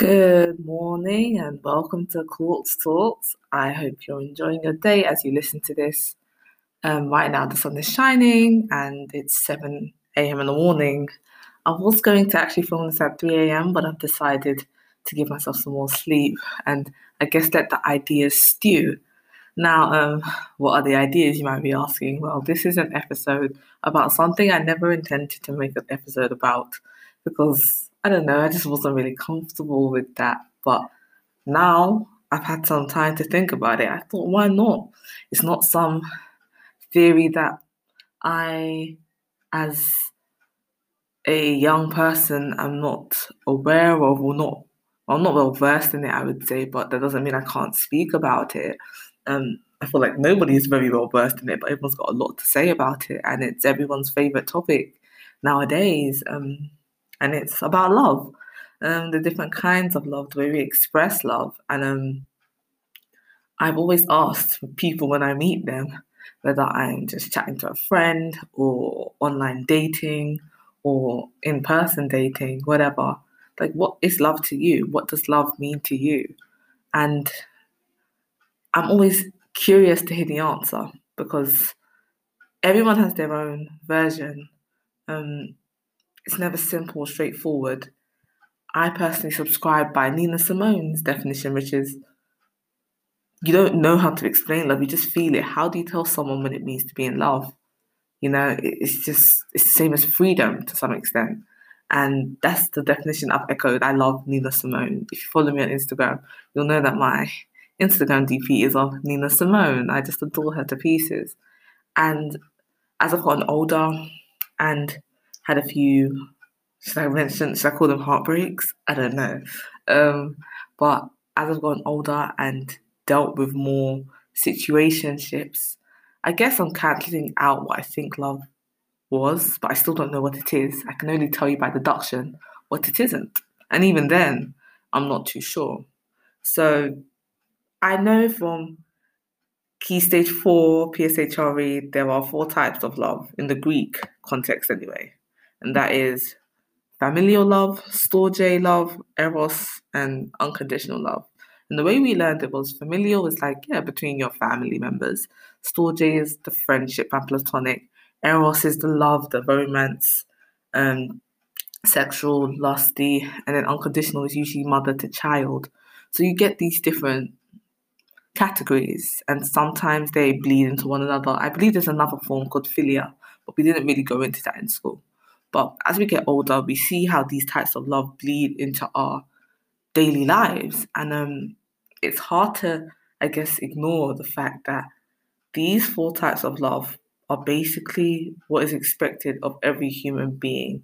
Good morning and welcome to Quartz Talks. I hope you're enjoying your day as you listen to this. Um, right now, the sun is shining and it's 7 a.m. in the morning. I was going to actually film this at 3 a.m., but I've decided to give myself some more sleep and I guess let the ideas stew. Now, um, what are the ideas you might be asking? Well, this is an episode about something I never intended to make an episode about because I don't know, I just wasn't really comfortable with that. But now I've had some time to think about it. I thought, why not? It's not some theory that I, as a young person, am not aware of or not. I'm not well versed in it, I would say, but that doesn't mean I can't speak about it. Um, I feel like nobody is very well versed in it, but everyone's got a lot to say about it, and it's everyone's favorite topic nowadays. Um, and it's about love, um, the different kinds of love, the way we express love. And um, I've always asked people when I meet them whether I'm just chatting to a friend or online dating or in person dating, whatever. Like, what is love to you? What does love mean to you? And I'm always curious to hear the answer because everyone has their own version. Um, it's never simple or straightforward. I personally subscribe by Nina Simone's definition, which is you don't know how to explain love, you just feel it. How do you tell someone what it means to be in love? You know, it's just it's the same as freedom to some extent. And that's the definition I've echoed. I love Nina Simone. If you follow me on Instagram, you'll know that my Instagram DP is of Nina Simone. I just adore her to pieces. And as I've gotten older and had a few, should I mention, I call them heartbreaks? I don't know. Um, but as I've gotten older and dealt with more situationships, I guess I'm cancelling out what I think love was, but I still don't know what it is. I can only tell you by deduction what it isn't. And even then, I'm not too sure. So I know from Key Stage 4, PSHRE, there are four types of love in the Greek context anyway and that is familial love, storge love, eros, and unconditional love. And the way we learned it was familial is like, yeah, between your family members. Storge is the friendship and platonic. Eros is the love, the romance, um, sexual, lusty, and then unconditional is usually mother to child. So you get these different categories, and sometimes they bleed into one another. I believe there's another form called philia, but we didn't really go into that in school. But as we get older, we see how these types of love bleed into our daily lives. And um, it's hard to, I guess, ignore the fact that these four types of love are basically what is expected of every human being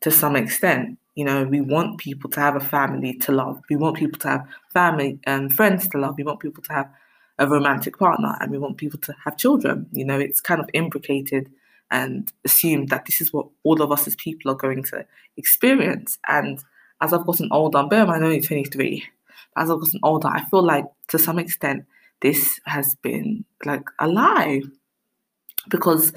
to some extent. You know, we want people to have a family to love. We want people to have family and um, friends to love. We want people to have a romantic partner and we want people to have children. You know, it's kind of imbricated and assume that this is what all of us as people are going to experience. And as I've gotten older, bear in mind I'm only 23, as I've gotten older, I feel like to some extent this has been like a lie because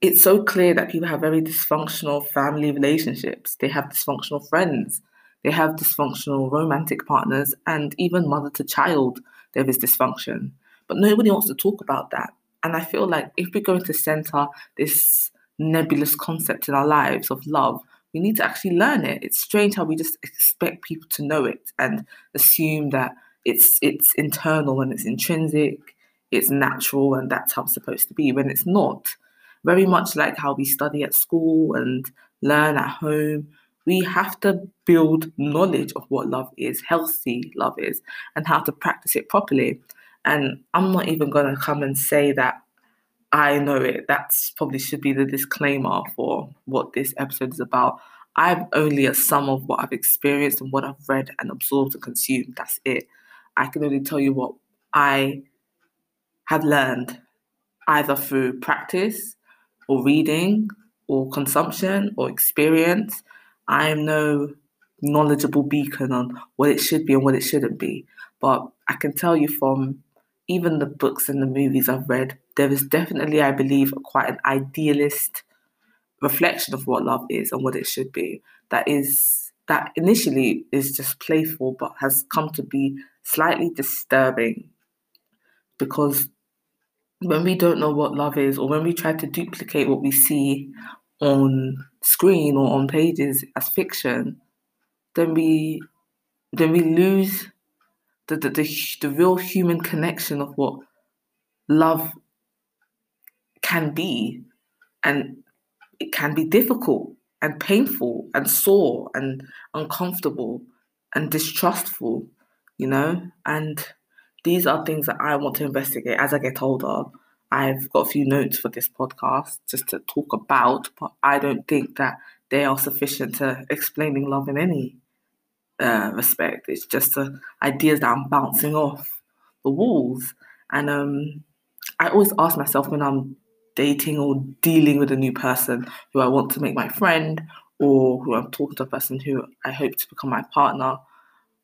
it's so clear that people have very dysfunctional family relationships. They have dysfunctional friends. They have dysfunctional romantic partners, and even mother to child, there is dysfunction. But nobody wants to talk about that. And I feel like if we're going to center this nebulous concept in our lives of love, we need to actually learn it. It's strange how we just expect people to know it and assume that it's it's internal and it's intrinsic, it's natural and that's how it's supposed to be when it's not. Very much like how we study at school and learn at home, we have to build knowledge of what love is, healthy love is, and how to practice it properly. And I'm not even going to come and say that I know it. That's probably should be the disclaimer for what this episode is about. I'm only a sum of what I've experienced and what I've read and absorbed and consumed. That's it. I can only tell you what I have learned either through practice or reading or consumption or experience. I am no knowledgeable beacon on what it should be and what it shouldn't be. But I can tell you from even the books and the movies I've read, there is definitely, I believe, quite an idealist reflection of what love is and what it should be. That is that initially is just playful but has come to be slightly disturbing because when we don't know what love is or when we try to duplicate what we see on screen or on pages as fiction then we then we lose the, the, the, the real human connection of what love can be and it can be difficult and painful and sore and uncomfortable and distrustful, you know? And these are things that I want to investigate as I get older. I've got a few notes for this podcast just to talk about, but I don't think that they are sufficient to explaining love in any uh, respect. It's just ideas that I'm bouncing off the walls. And um, I always ask myself when I'm dating or dealing with a new person who I want to make my friend or who I'm talking to a person who I hope to become my partner,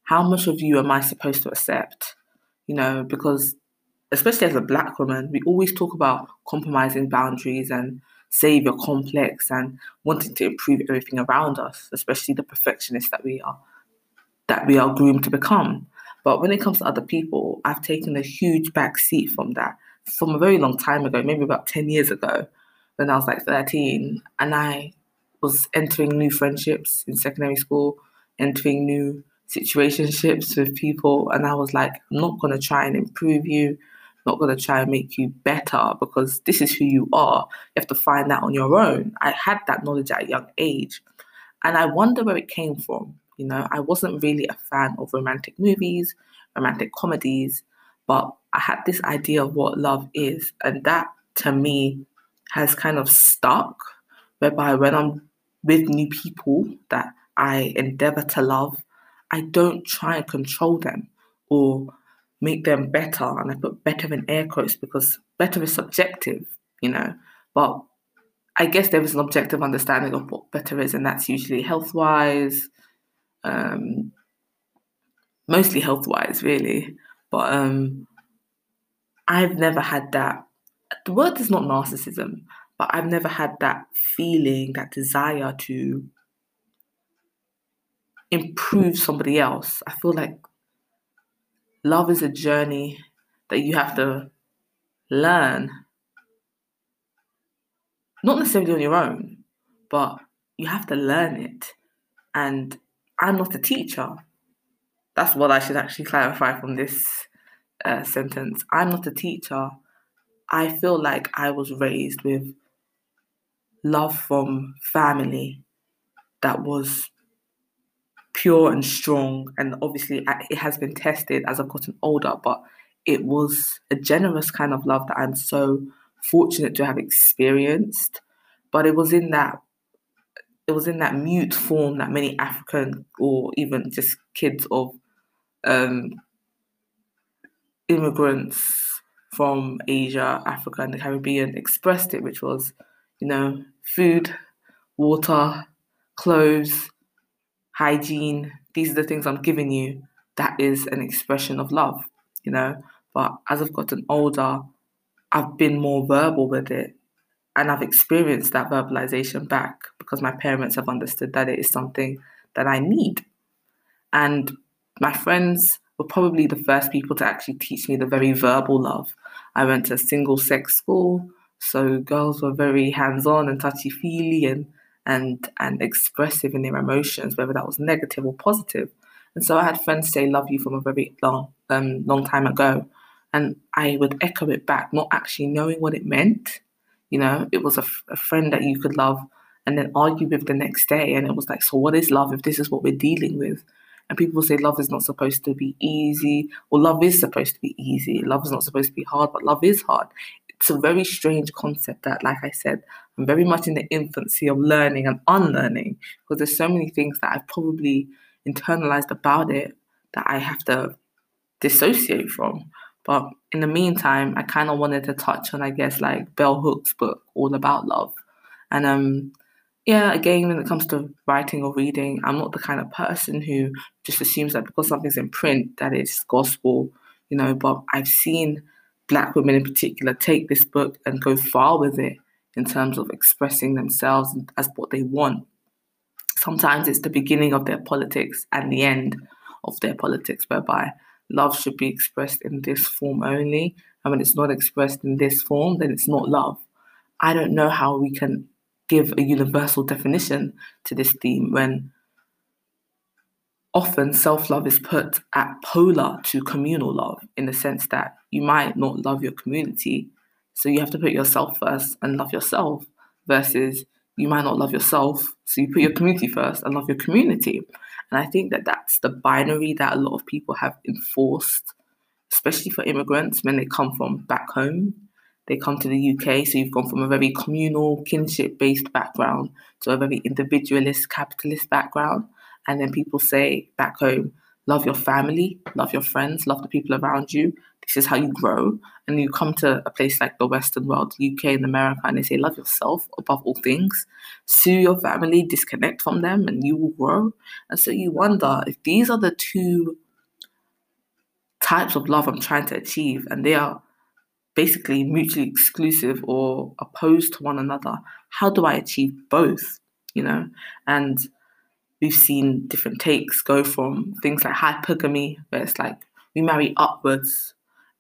how much of you am I supposed to accept? You know, because especially as a black woman, we always talk about compromising boundaries and savior complex and wanting to improve everything around us, especially the perfectionists that we are that we are groomed to become. But when it comes to other people, I've taken a huge back seat from that from a very long time ago, maybe about 10 years ago, when I was like 13, and I was entering new friendships in secondary school, entering new situationships with people, and I was like, I'm not gonna try and improve you, not gonna try and make you better because this is who you are. You have to find that on your own. I had that knowledge at a young age, and I wonder where it came from. You know, I wasn't really a fan of romantic movies, romantic comedies, but I had this idea of what love is, and that to me has kind of stuck. Whereby when I'm with new people that I endeavor to love, I don't try and control them or make them better. And I put better in air quotes because better is subjective, you know. But I guess there is an objective understanding of what better is, and that's usually health wise, um, mostly health wise, really. But um, I've never had that. The word is not narcissism, but I've never had that feeling, that desire to improve somebody else. I feel like love is a journey that you have to learn, not necessarily on your own, but you have to learn it. And I'm not a teacher. That's what I should actually clarify from this uh, sentence. I'm not a teacher. I feel like I was raised with love from family that was pure and strong. And obviously, it has been tested as I've gotten older, but it was a generous kind of love that I'm so fortunate to have experienced. But it was in that it was in that mute form that many African or even just kids of um, immigrants from Asia, Africa, and the Caribbean expressed it, which was, you know, food, water, clothes, hygiene. These are the things I'm giving you. That is an expression of love, you know. But as I've gotten older, I've been more verbal with it. And I've experienced that verbalization back because my parents have understood that it is something that I need. And my friends were probably the first people to actually teach me the very verbal love. I went to a single sex school, so girls were very hands on and touchy feely and, and, and expressive in their emotions, whether that was negative or positive. And so I had friends say love you from a very long, um, long time ago. And I would echo it back, not actually knowing what it meant. You know, it was a, a friend that you could love and then argue with the next day. And it was like, so what is love if this is what we're dealing with? And people say love is not supposed to be easy, or love is supposed to be easy. Love is not supposed to be hard, but love is hard. It's a very strange concept that, like I said, I'm very much in the infancy of learning and unlearning because there's so many things that I've probably internalized about it that I have to dissociate from. But in the meantime, I kind of wanted to touch on, I guess, like Bell Hooks' book, All About Love. And um, yeah, again, when it comes to writing or reading, I'm not the kind of person who just assumes that because something's in print that it's gospel, you know. But I've seen black women in particular take this book and go far with it in terms of expressing themselves as what they want. sometimes it's the beginning of their politics and the end of their politics, whereby love should be expressed in this form only. And when it's not expressed in this form, then it's not love. I don't know how we can give a universal definition to this theme when often self love is put at polar to communal love in the sense that you might not love your community. So you have to put yourself first and love yourself versus you might not love yourself. So you put your community first and love your community. And I think that that's the binary that a lot of people have enforced, especially for immigrants when they come from back home. They come to the UK, so you've gone from a very communal, kinship based background to a very individualist, capitalist background. And then people say back home, love your family, love your friends, love the people around you. This is how you grow. And you come to a place like the Western world, UK and America, and they say, love yourself above all things. Sue your family, disconnect from them, and you will grow. And so you wonder if these are the two types of love I'm trying to achieve, and they are basically mutually exclusive or opposed to one another, how do I achieve both? You know? And we've seen different takes go from things like hypergamy, where it's like we marry upwards,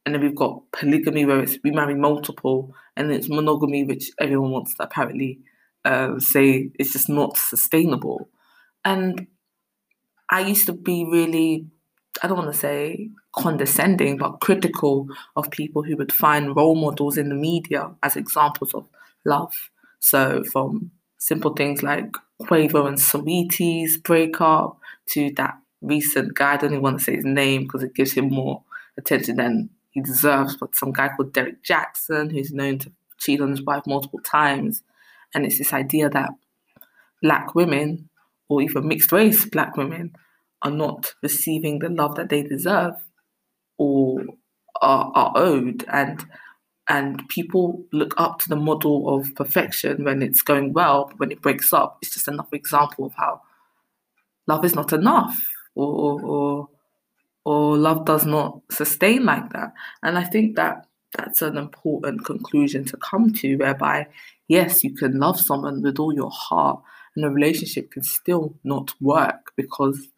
and then we've got polygamy, where it's we marry multiple, and then it's monogamy, which everyone wants to apparently uh, say it's just not sustainable. And I used to be really, I don't want to say condescending, but critical of people who would find role models in the media as examples of love. So from simple things like Quavo and Saweetie's breakup to that recent guy. I don't even want to say his name because it gives him more attention than he deserves. But some guy called Derrick Jaxn, who's known to cheat on his wife multiple times. And it's this idea that black women, or even mixed race black women, are not receiving the love that they deserve or are, are owed. And and people look up to the model of perfection when it's going well, but when it breaks up, it's just another example of how love is not enough or or or love does not sustain like that. And I think that that's an important conclusion to come to, whereby yes, you can love someone with all your heart, and the relationship can still not work because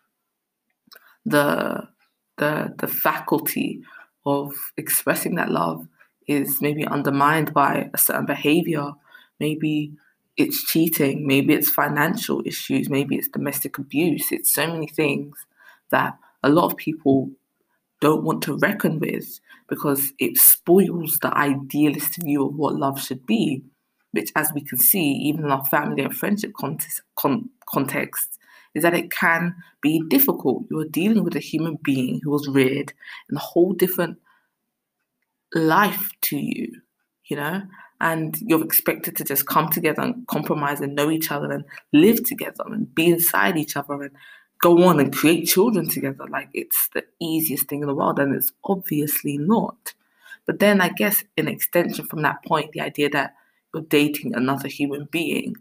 the the the faculty of expressing that love is maybe undermined by a certain behavior. Maybe it's cheating, maybe it's financial issues, maybe it's domestic abuse. It's so many things that a lot of people don't want to reckon with because it spoils the idealist view of what love should be, which, as we can see, even in our family and friendship context, con- context, is that it can be difficult. You're dealing with a human being who was reared in a whole different life to you, you know, and you're expected to just come together and compromise and know each other and live together and be inside each other and go on and create children together. Like it's the easiest thing in the world, and it's obviously not. But then I guess in extension from that point, the idea that you're dating another human being,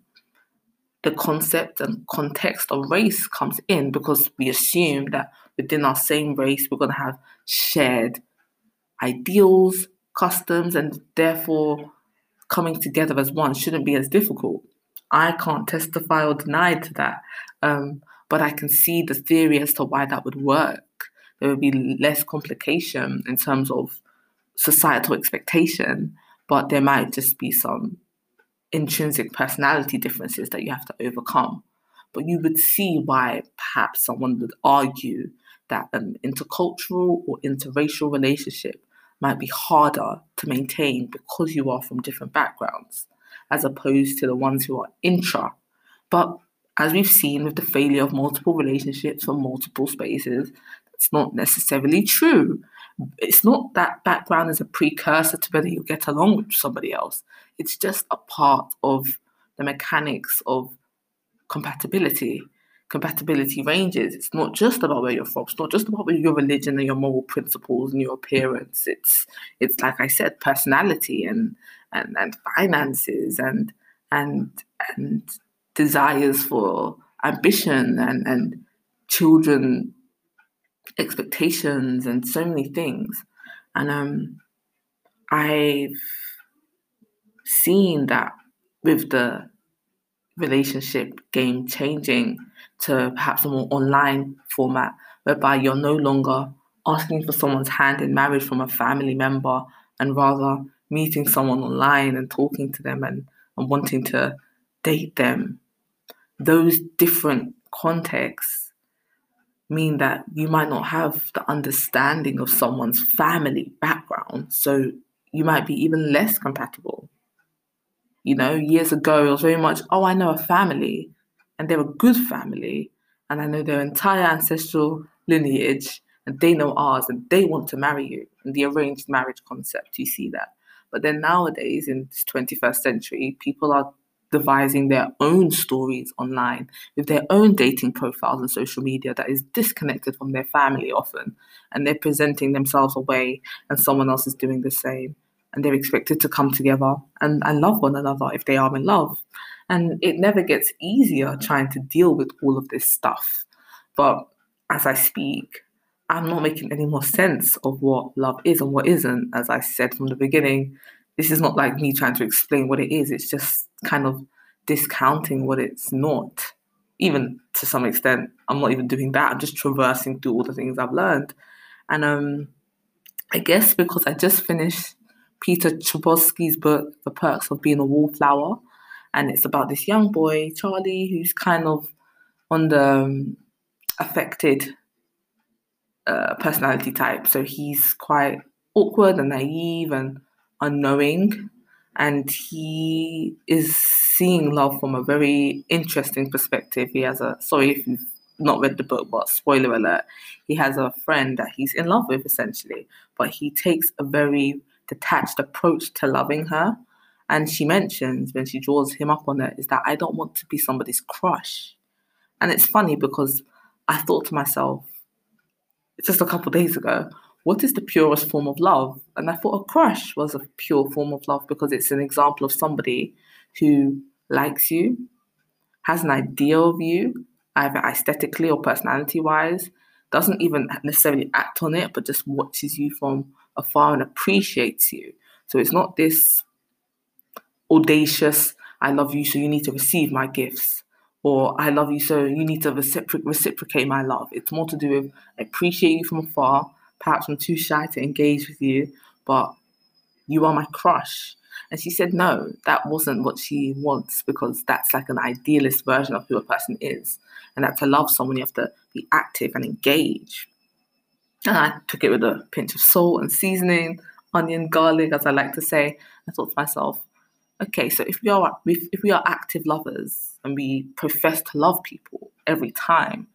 the concept and context of race comes in because we assume that within our same race we're going to have shared ideals, customs, and therefore coming together as one shouldn't be as difficult. I can't testify or deny to that, um, but I can see the theory as to why that would work. There would be less complication in terms of societal expectation, but there might just be some intrinsic personality differences that you have to overcome. But you would see why perhaps someone would argue that an intercultural or interracial relationship might be harder to maintain because you are from different backgrounds, as opposed to the ones who are intra. But as we've seen with the failure of multiple relationships from multiple spaces, that's not necessarily true. It's not that background is a precursor to whether you get along with somebody else. It's just a part of the mechanics of compatibility compatibility ranges. It's not just about where you're from. It's not just about your religion and your moral principles and your appearance. It's it's like I said, personality and and, and finances and and and desires for ambition and and children expectations and so many things. And um I've seen that with the relationship game changing to perhaps a more online format whereby you're no longer asking for someone's hand in marriage from a family member and rather meeting someone online and talking to them and, and wanting to date them. Those different contexts mean that you might not have the understanding of someone's family background. So you might be even less compatible. You know, years ago, it was very much, oh, I know a family and they're a good family and I know their entire ancestral lineage and they know ours and they want to marry you. And the arranged marriage concept, you see that. But then nowadays, in this 21st century, people are devising their own stories online with their own dating profiles and social media that is disconnected from their family often. And they're presenting themselves away, and someone else is doing the same. And they're expected to come together and, and love one another if they are in love. And it never gets easier trying to deal with all of this stuff. But as I speak, I'm not making any more sense of what love is and what isn't. As I said from the beginning, this is not like me trying to explain what it is. It's just kind of discounting what it's not. Even to some extent, I'm not even doing that. I'm just traversing through all the things I've learned. And um, I guess because I just finished Peter Chbosky's book, The Perks of Being a Wallflower, and it's about this young boy, Charlie, who's kind of on the um, affected uh, personality type. So he's quite awkward and naive and unknowing. And he is seeing love from a very interesting perspective. He has a, sorry if you've not read the book, but spoiler alert, he has a friend that he's in love with essentially, but he takes a very detached approach to loving her. And she mentions when she draws him up on it, is that I don't want to be somebody's crush. And it's funny because I thought to myself, just a couple days ago, what is the purest form of love? And I thought a crush was a pure form of love because it's an example of somebody who likes you, has an idea of you, either aesthetically or personality wise, doesn't even necessarily act on it, but just watches you from afar and appreciates you. So it's not this audacious, I love you, so you need to receive my gifts or I love you, so you need to recipro- reciprocate my love. It's more to do with I appreciate you from afar. Perhaps I'm too shy to engage with you, but you are my crush. And she said, no, that wasn't what she wants because that's like an idealist version of who a person is. And that to love someone, you have to be active and engage. And I took it with a pinch of salt and seasoning, onion, garlic, as I like to say. I thought to myself, okay, so if we are if, if we are active lovers and we profess to love people every time,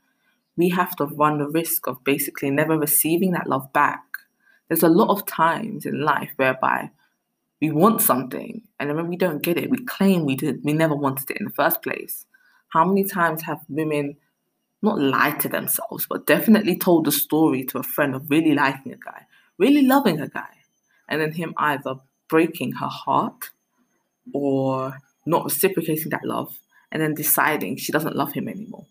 we have to run the risk of basically never receiving that love back. There's a lot of times in life whereby we want something and then when we don't get it, we claim we did we never wanted it in the first place. How many times have women not lied to themselves, but definitely told the story to a friend of really liking a guy, really loving a guy, and then him either breaking her heart or not reciprocating that love and then deciding she doesn't love him anymore.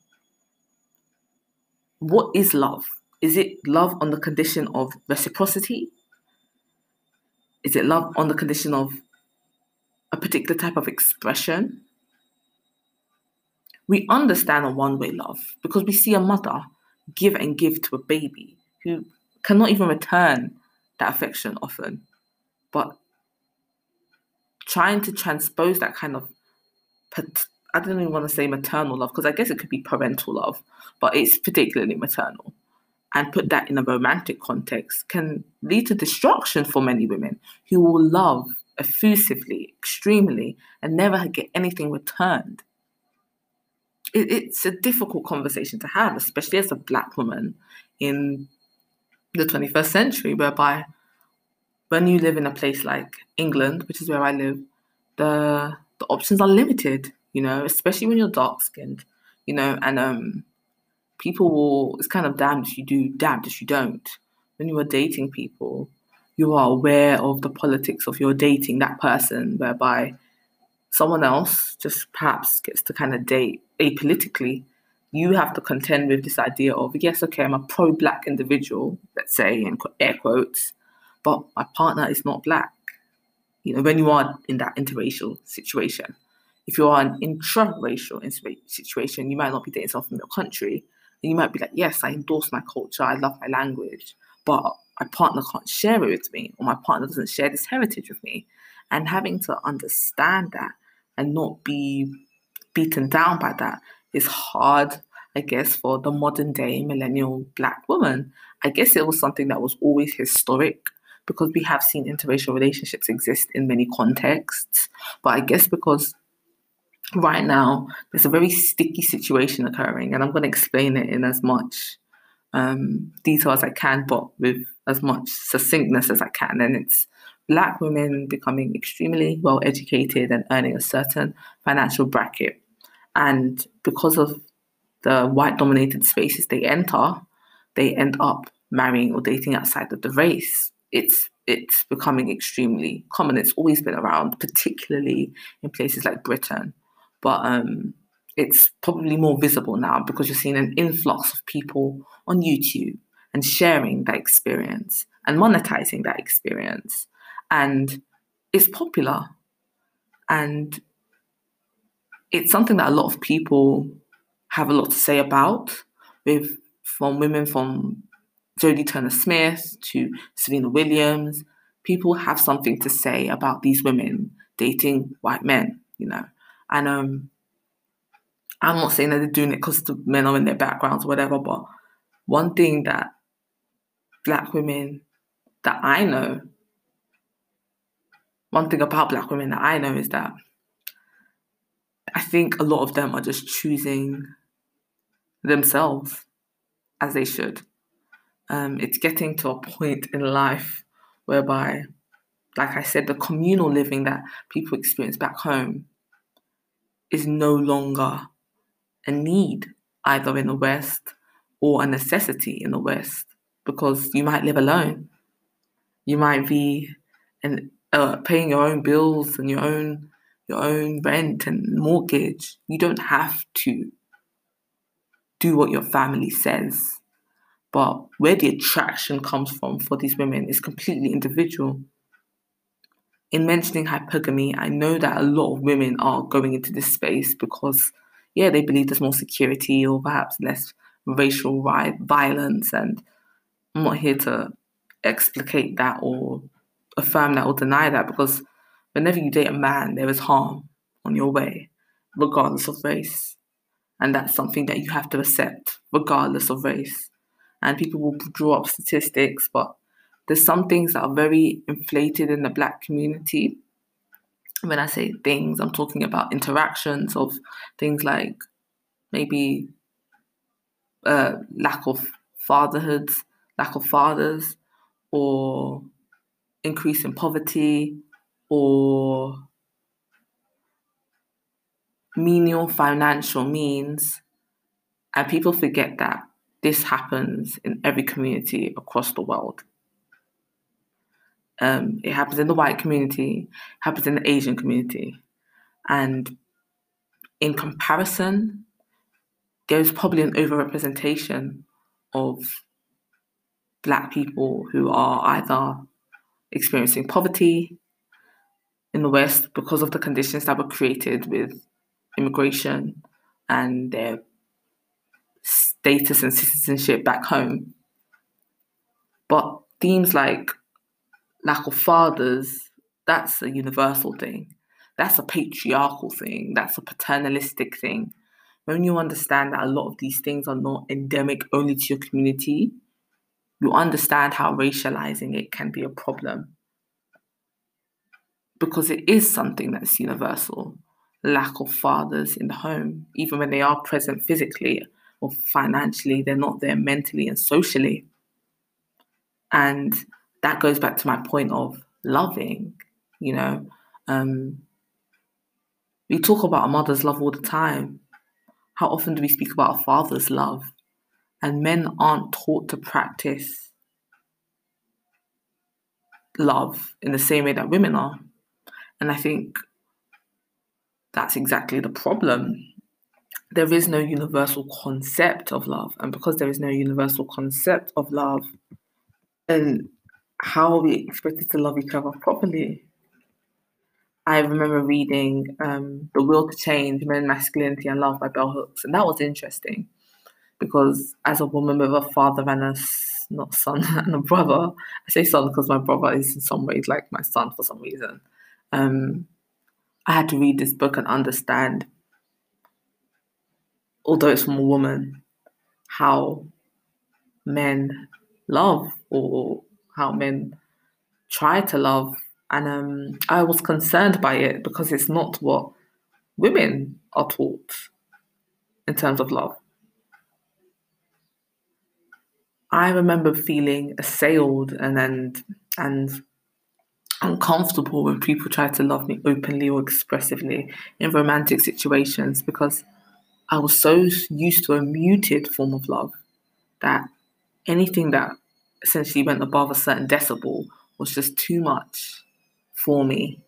What is love? Is it love on the condition of reciprocity? Is it love on the condition of a particular type of expression? We understand a one way love because we see a mother give and give to a baby who cannot even return that affection often, but trying to transpose that kind of I don't even want to say maternal love because I guess it could be parental love, but it's particularly maternal. And put that in a romantic context can lead to destruction for many women who will love effusively, extremely, and never get anything returned. It, it's a difficult conversation to have, especially as a black woman in the 21st century, whereby when you live in a place like England, which is where I live, the the options are limited, you know, especially when you're dark skinned, you know, and um people will it's kind of damned if you do, damned if you don't. When you are dating people, you are aware of the politics of your dating that person, whereby someone else just perhaps gets to kind of date apolitically. You have to contend with this idea of yes, okay, I'm a pro-black individual, let's say in air quotes, but my partner is not black. You know, when you are in that interracial situation, if you're an intra-racial situation, you might not be dating someone from your country, and you might be like, yes, I endorse my culture, I love my language, but my partner can't share it with me, or my partner doesn't share this heritage with me. And having to understand that and not be beaten down by that is hard, I guess, for the modern day millennial black woman. I guess it was something that was always historic because we have seen interracial relationships exist in many contexts. But I guess because right now there's a very sticky situation occurring, and I'm going to explain it in as much um, detail as I can, but with as much succinctness as I can. And it's black women becoming extremely well educated and earning a certain financial bracket. And because of the white dominated spaces they enter, they end up marrying or dating outside of the race. It's it's becoming extremely common. It's always been around, particularly in places like Britain. But um, it's probably more visible now because you're seeing an influx of people on YouTube and sharing that experience and monetizing that experience. And it's popular. And it's something that a lot of people have a lot to say about, with from women from Jodie Turner Smith to Serena Williams. People have something to say about these women dating white men, you know. And um, I'm not saying that they're doing it because the men are in their backgrounds or whatever, but one thing that black women that I know, one thing about black women that I know is that I think a lot of them are just choosing themselves as they should. Um, it's getting to a point in life whereby, like I said, the communal living that people experience back home is no longer a need either in the West or a necessity in the West because you might live alone. You might be and uh, paying your own bills and your own your own rent and mortgage. You don't have to do what your family says. But where the attraction comes from for these women is completely individual. In mentioning hypergamy, I know that a lot of women are going into this space because yeah, they believe there's more security or perhaps less racial violence. And I'm not here to explicate that or affirm that or deny that because whenever you date a man, there is harm on your way, regardless of race. And that's something that you have to accept, regardless of race. And people will draw up statistics, but there's some things that are very inflated in the black community when I say things, I'm talking about interactions of things like maybe uh, lack of fatherhoods, lack of fathers, or increase in poverty, or menial financial means. And people forget that this happens in every community across the world. Um, it happens in the white community, happens in the Asian community. And in comparison, there's probably an overrepresentation of black people who are either experiencing poverty in the West because of the conditions that were created with immigration and their status and citizenship back home. But themes like lack of fathers, that's a universal thing. That's a patriarchal thing. That's a paternalistic thing. When you understand that a lot of these things are not endemic only to your community, you understand how racializing it can be a problem. Because it is something that's universal. Lack of fathers in the home, even when they are present physically or financially, they're not there mentally and socially. And that goes back to my point of loving, you know. Um, we talk about a mother's love all the time. How often do we speak about a father's love? And men aren't taught to practice love in the same way that women are. And I think that's exactly the problem. There is no universal concept of love. And because there is no universal concept of love, then how are we expected to love each other properly? I remember reading um, The Will to Change Men, Masculinity, and Love by Bell Hooks, and that was interesting because as a woman with a father and a not son and a brother, I say son because my brother is in some ways like my son for some reason. Um, I had to read this book and understand, although it's from a woman, how men love or how men try to love. And um, I was concerned by it because it's not what women are taught in terms of love. I remember feeling assailed and and, and uncomfortable when people try to love me openly or expressively in romantic situations because I was so used to a muted form of love that anything that essentially went above a certain decibel was just too much for me.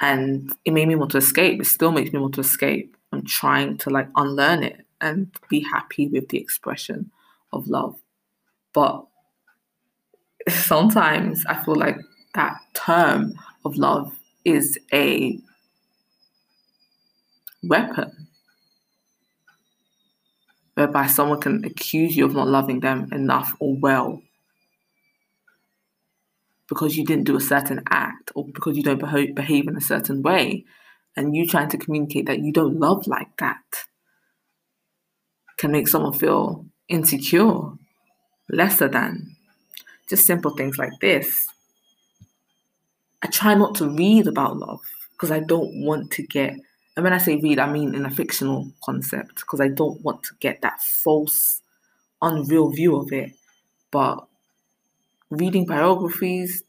And it made me want to escape. It still makes me want to escape. I'm trying to like unlearn it and be happy with the expression of love. But sometimes I feel like that term of love is a weapon whereby someone can accuse you of not loving them enough or well because you didn't do a certain act or because you don't behave in a certain way and you trying to communicate that you don't love like that can make someone feel insecure lesser than just simple things like this I try not to read about love because I don't want to get, and when I say read, I mean in a fictional concept because I don't want to get that false, unreal view of it. But reading biographies,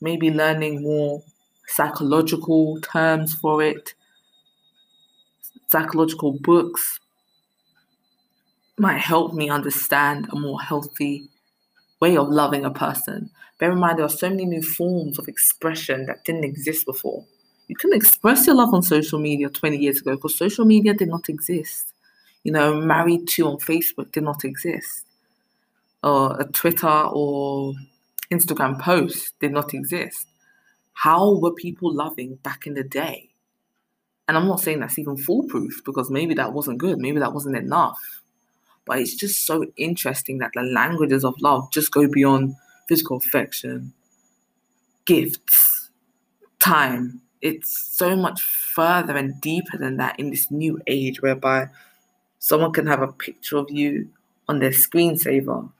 maybe learning more psychological terms for it, psychological books might help me understand a more healthy way of loving a person. Bear in mind, there are so many new forms of expression that didn't exist before. You couldn't express your love on social media 20 years ago because social media did not exist. You know, married to on Facebook did not exist. Or a Twitter or Instagram post did not exist. How were people loving back in the day? And I'm not saying that's even foolproof because maybe that wasn't good, maybe that wasn't enough. But it's just so interesting that the languages of love just go beyond physical affection, gifts, time. It's so much further and deeper than that in this new age whereby someone can have a picture of you on their screensaver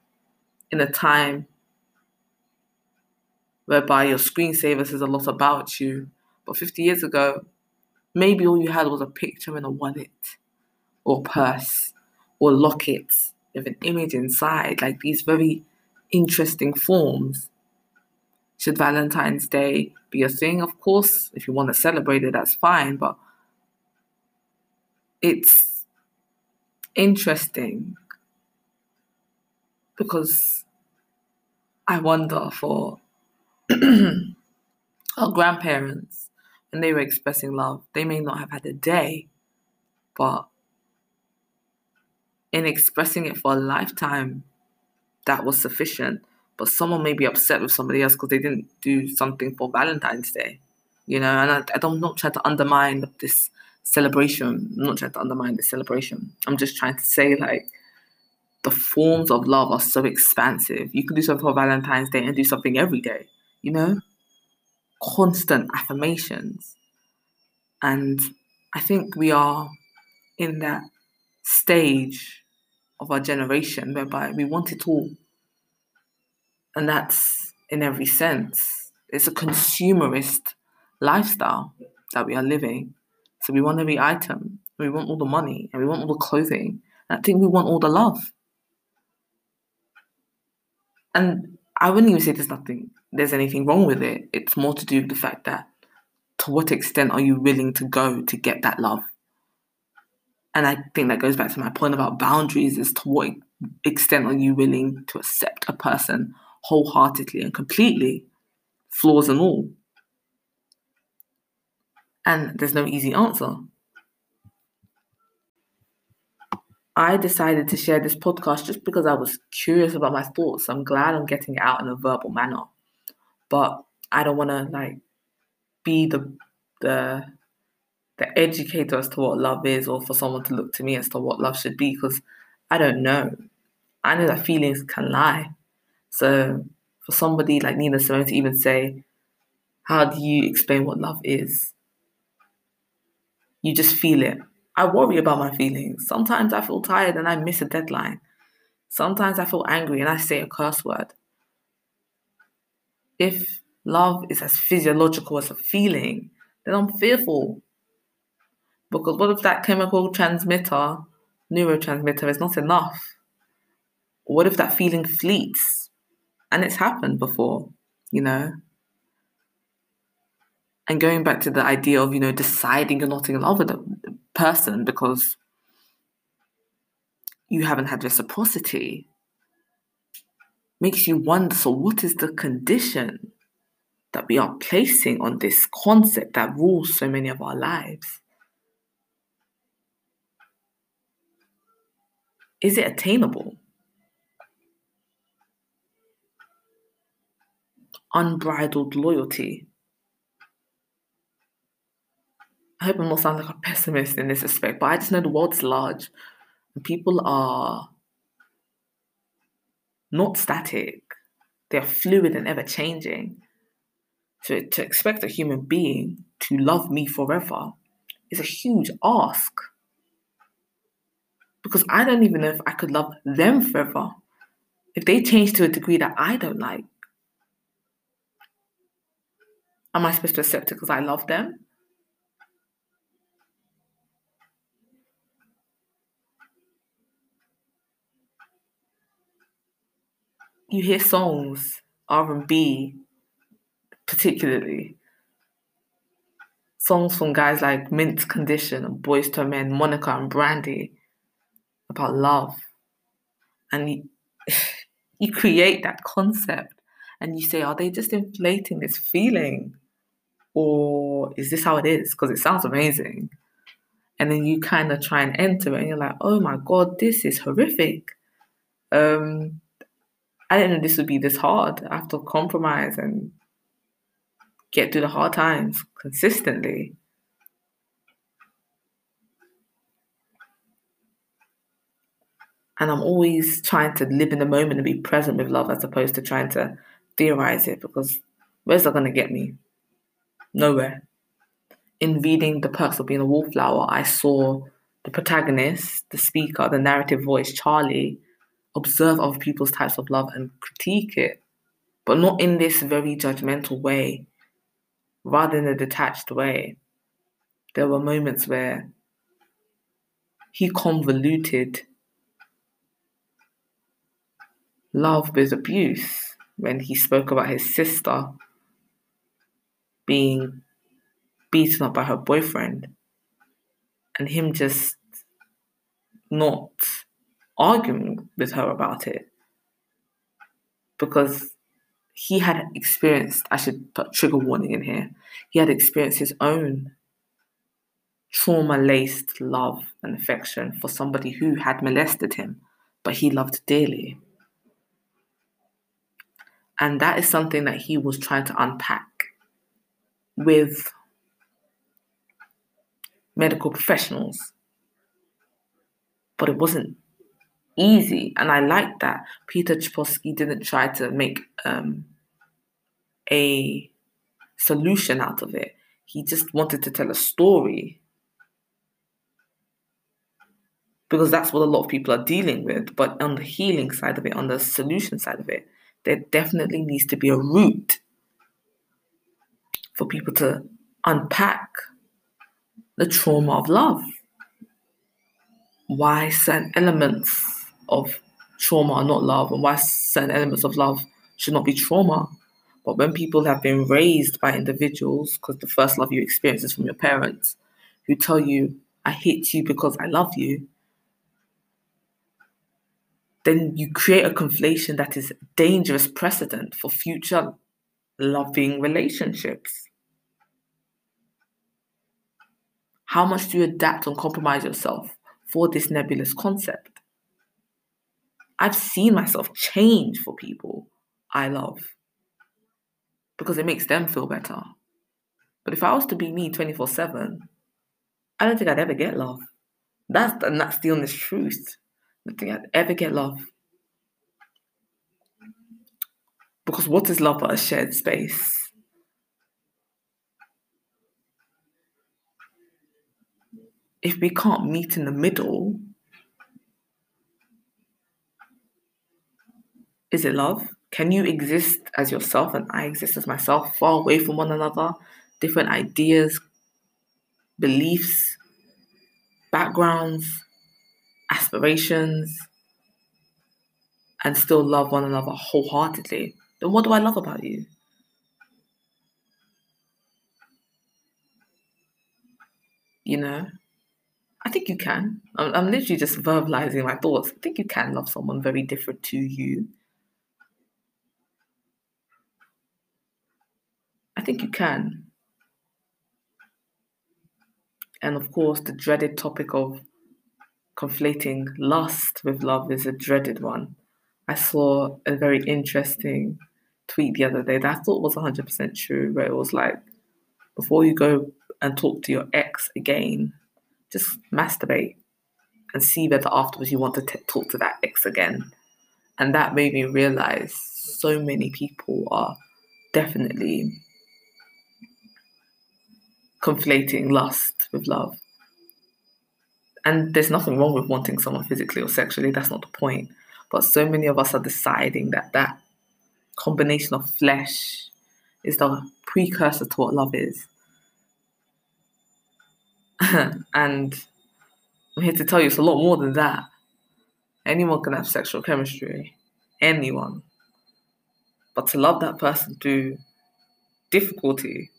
in a time whereby your screensaver says a lot about you. But 50 years ago, maybe all you had was a picture in a wallet or purse or lockets with an image inside, like these very interesting forms. Should Valentine's Day be a thing? Of course, if you want to celebrate it, that's fine, but it's interesting because I wonder for our grandparents when they were expressing love, they may not have had a day, but in expressing it for a lifetime, that was sufficient. But someone may be upset with somebody else because they didn't do something for Valentine's Day, you know. And I, I don't, not trying to undermine this celebration. I'm not trying to undermine this celebration. I'm just trying to say like the forms of love are so expansive. You can do something for Valentine's Day and do something every day, you know? Constant affirmations. And I think we are in that stage of our generation whereby we want it all. And that's in every sense. It's a consumerist lifestyle that we are living. So we want every item, we want all the money, and we want all the clothing. And I think we want all the love. And I wouldn't even say there's nothing, there's anything wrong with it. It's more to do with the fact that to what extent are you willing to go to get that love? And I think that goes back to my point about boundaries is to what extent are you willing to accept a person wholeheartedly and completely, flaws and all? And there's no easy answer. I decided to share this podcast just because I was curious about my thoughts. I'm glad I'm getting it out in a verbal manner. But I don't want to like be the the the educator as to what love is or for someone to look to me as to what love should be because I don't know. I know that feelings can lie. So for somebody like Nina Simone to even say, How do you explain what love is? You just feel it. I worry about my feelings. Sometimes I feel tired and I miss a deadline. Sometimes I feel angry and I say a curse word. If love is as physiological as a feeling, then I'm fearful. Because what if that chemical transmitter, neurotransmitter, is not enough? What if that feeling fleets? And it's happened before, you know? And going back to the idea of, you know, deciding you're not in love with a person because you haven't had reciprocity makes you wonder so, what is the condition that we are placing on this concept that rules so many of our lives? Is it attainable? Unbridled loyalty. I hope I'm not sounding like a pessimist in this respect, but I just know the world's large and people are not static. They're fluid and ever changing. So to expect a human being to love me forever is a huge ask because I don't even know if I could love them forever if they change to a degree that I don't like. Am I supposed to accept it because I love them? You hear songs, R&B, particularly songs from guys like Mint Condition Boyz II Men, Monica and Brandy about love. And you, you create that concept and you say, are they just inflating this feeling? Or is this how it is? Because it sounds amazing. And then you kind of try and enter it and you're like, oh my God, this is horrific. Um, I didn't know this would be this hard. I have to compromise and get through the hard times consistently. And I'm always trying to live in the moment and be present with love as opposed to trying to theorize it because where's that going to get me? Nowhere. In reading The Perks of Being a Wallflower, I saw the protagonist, the speaker, the narrative voice, Charlie, observe other people's types of love and critique it, but not in this very judgmental way, rather in a detached way. There were moments where he convoluted love with abuse when he spoke about his sister being beaten up by her boyfriend and him just not arguing with her about it because he had experienced, I should put trigger warning in here, he had experienced his own trauma laced love and affection for somebody who had molested him, but he loved dearly. And that is something that he was trying to unpack with medical professionals. But it wasn't easy. And I like that Peter Chbosky didn't try to make um, a solution out of it. He just wanted to tell a story. Because that's what a lot of people are dealing with. But on the healing side of it, on the solution side of it, there definitely needs to be a route for people to unpack the trauma of love. Why certain elements of trauma are not love, and why certain elements of love should not be trauma. But when people have been raised by individuals, because the first love you experience is from your parents, who tell you, I hate you because I love you, then you create a conflation that is dangerous precedent for future loving relationships. How much do you adapt and compromise yourself for this nebulous concept? I've seen myself change for people I love because it makes them feel better. But if I was to be me 24 7, I don't think I'd ever get love. That's and that's the honest truth. I think I'd ever get love. Because what is love but a shared space? If we can't meet in the middle, is it love? Can you exist as yourself and I exist as myself, far away from one another, different ideas, beliefs, backgrounds, aspirations, and still love one another wholeheartedly? Then what do I love about you? You know, I think you can. I'm, I'm literally just verbalizing my thoughts. I think you can love someone very different to you. I think you can. And of course, the dreaded topic of conflating lust with love is a dreaded one. I saw a very interesting tweet the other day that I thought was 100% true, where it was like, before you go and talk to your ex again, just masturbate and see whether afterwards you want to t- talk to that ex again. And that made me realize so many people are definitely conflating lust with love. And there's nothing wrong with wanting someone physically or sexually, that's not the point. But so many of us are deciding that that combination of flesh is the precursor to what love is. and I'm here to tell you it's a lot more than that. Anyone can have sexual chemistry, anyone. But to love that person through difficulty,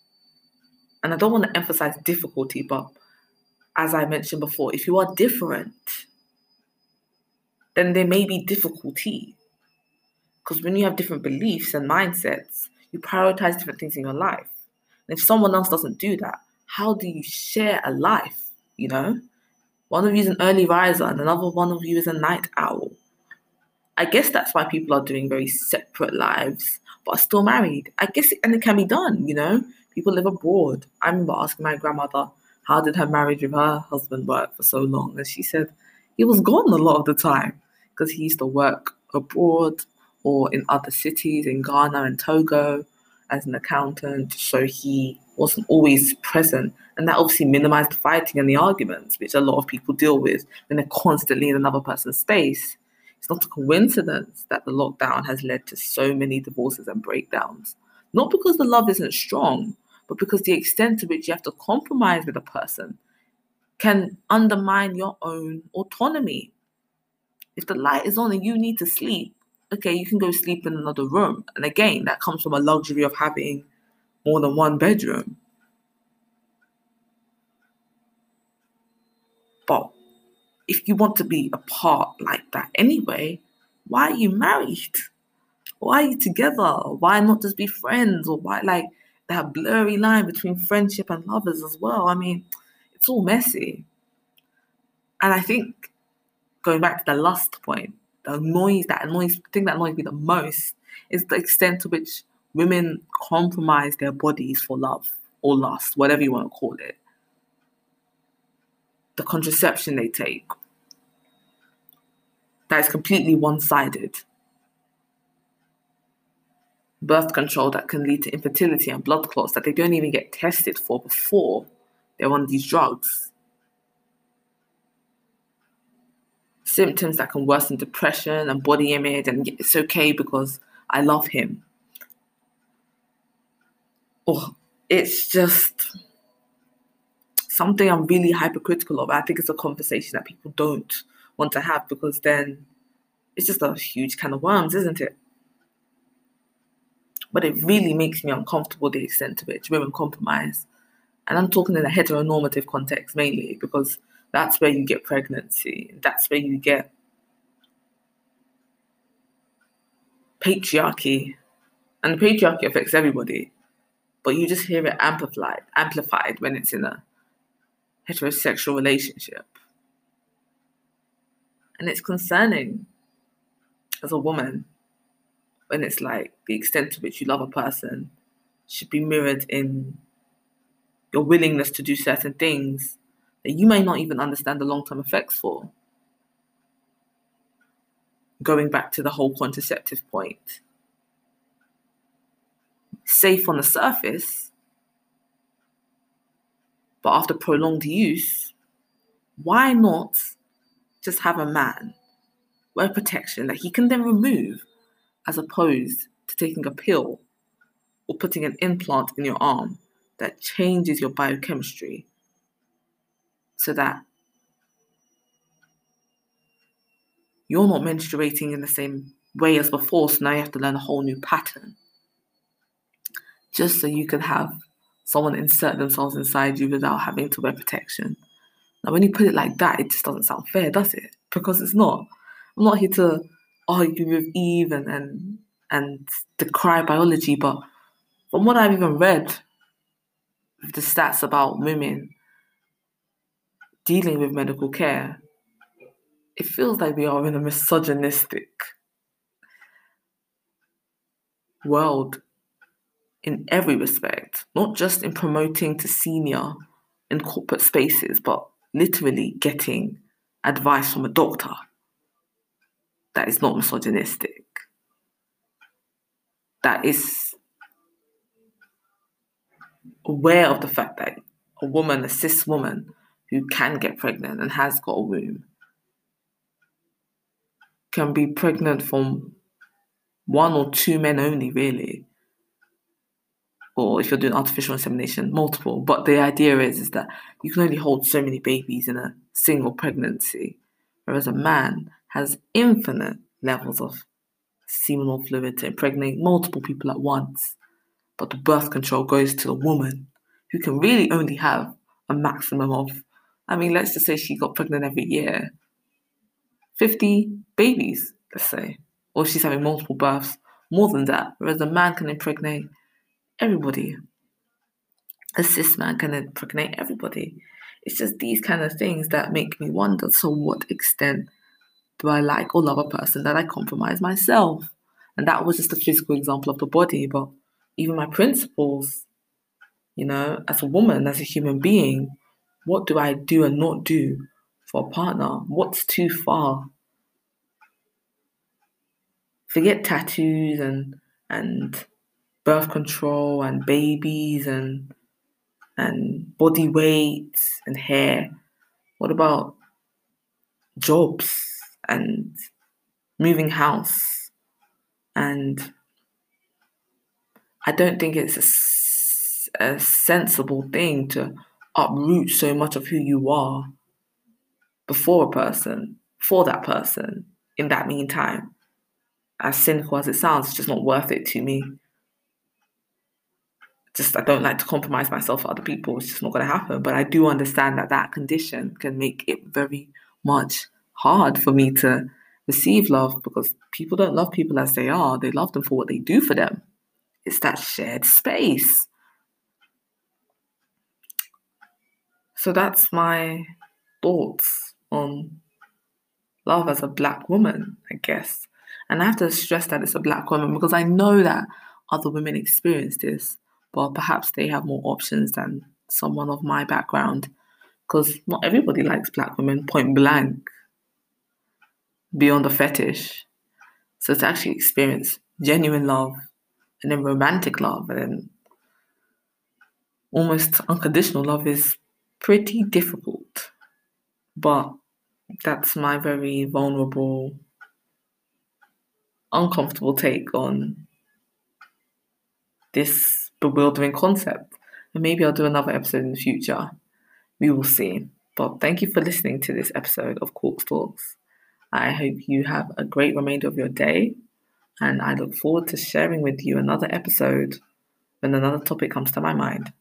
and I don't want to emphasize difficulty, but as I mentioned before, if you are different, then there may be difficulty. Because when you have different beliefs and mindsets, you prioritize different things in your life. And if someone else doesn't do that, how do you share a life? You know, one of you is an early riser and another one of you is a night owl. I guess that's why people are doing very separate lives, but are still married. I guess, it, and it can be done, you know. People live abroad. I remember asking my grandmother, how did her marriage with her husband work for so long? And she said he was gone a lot of the time because he used to work abroad or in other cities in Ghana and Togo as an accountant, so he wasn't always present. And that obviously minimized the fighting and the arguments, which a lot of people deal with when they're constantly in another person's space. It's not a coincidence that the lockdown has led to so many divorces and breakdowns. Not because the love isn't strong, but because the extent to which you have to compromise with a person can undermine your own autonomy. If the light is on and you need to sleep, okay, you can go sleep in another room. And again, that comes from a luxury of having more than one bedroom. But if you want to be apart like that anyway, why are you married? Why are you together? Why not just be friends? Or why, like, that blurry line between friendship and lovers as well? I mean, it's all messy. And I think going back to the lust point, the noise that annoys, thing that annoys me the most is the extent to which women compromise their bodies for love or lust, whatever you want to call it. The contraception they take that is completely one sided. Birth control that can lead to infertility and blood clots that they don't even get tested for before they're on these drugs. symptoms that can worsen depression and body image, and it's okay because I love him. Oh, it's just something I'm really hypercritical of. I think it's a conversation that people don't want to have because then it's just a huge can of worms, isn't it? But it really makes me uncomfortable the extent to which women compromise. And I'm talking in a heteronormative context mainly because that's where you get pregnancy. That's where you get patriarchy. And the patriarchy affects everybody. But you just hear it amplified amplified when it's in a heterosexual relationship. And it's concerning as a woman when it's like the extent to which you love a person should be mirrored in your willingness to do certain things that you may not even understand the long term effects for. Going back to the whole contraceptive point, safe on the surface, but after prolonged use, why not just have a man wear protection that he can then remove as opposed to taking a pill or putting an implant in your arm that changes your biochemistry so that you're not menstruating in the same way as before, so now you have to learn a whole new pattern. Just so you can have someone insert themselves inside you without having to wear protection. Now, when you put it like that, it just doesn't sound fair, does it? Because it's not. I'm not here to argue with Eve and and, and decry biology, but from what I've even read, the stats about women dealing with medical care, it feels like we are in a misogynistic world in every respect, not just in promoting to senior in corporate spaces, but literally getting advice from a doctor that is not misogynistic, that is aware of the fact that a woman, a cis woman, who can get pregnant and has got a womb can be pregnant from one or two men only, really. Or if you're doing artificial insemination, multiple. But the idea is, is that you can only hold so many babies in a single pregnancy, whereas a man has infinite levels of seminal fluid to impregnate multiple people at once. But the birth control goes to the woman who can really only have a maximum of I mean, let's just say she got pregnant every year. 50 babies, let's say. Or she's having multiple births, more than that. Whereas a man can impregnate everybody. A cis man can impregnate everybody. It's just these kind of things that make me wonder so, what extent do I like or love a person that I compromise myself? And that was just a physical example of the body, but even my principles, you know, as a woman, as a human being, what do I do and not do for a partner? What's too far? Forget tattoos and and birth control and babies and and body weight and hair. What about jobs and moving house? And I don't think it's a, a sensible thing to uproot so much of who you are before a person, for that person, in that meantime. As cynical as it sounds, it's just not worth it to me. Just, I don't like to compromise myself for other people. It's just not going to happen. But I do understand that that condition can make it very much hard for me to receive love because people don't love people as they are. They love them for what they do for them. It's that shared space. So that's my thoughts on love as a black woman, I guess. And I have to stress that it's a black woman because I know that other women experience this, but perhaps they have more options than someone of my background. Because not everybody likes black women, point blank, beyond a fetish. So to actually experience genuine love and then romantic love and then almost unconditional love is pretty difficult, but that's my very vulnerable, uncomfortable take on this bewildering concept. And maybe I'll do another episode in the future. We will see. But thank you for listening to this episode of Corks Talks. I hope you have a great remainder of your day, and I look forward to sharing with you another episode when another topic comes to my mind.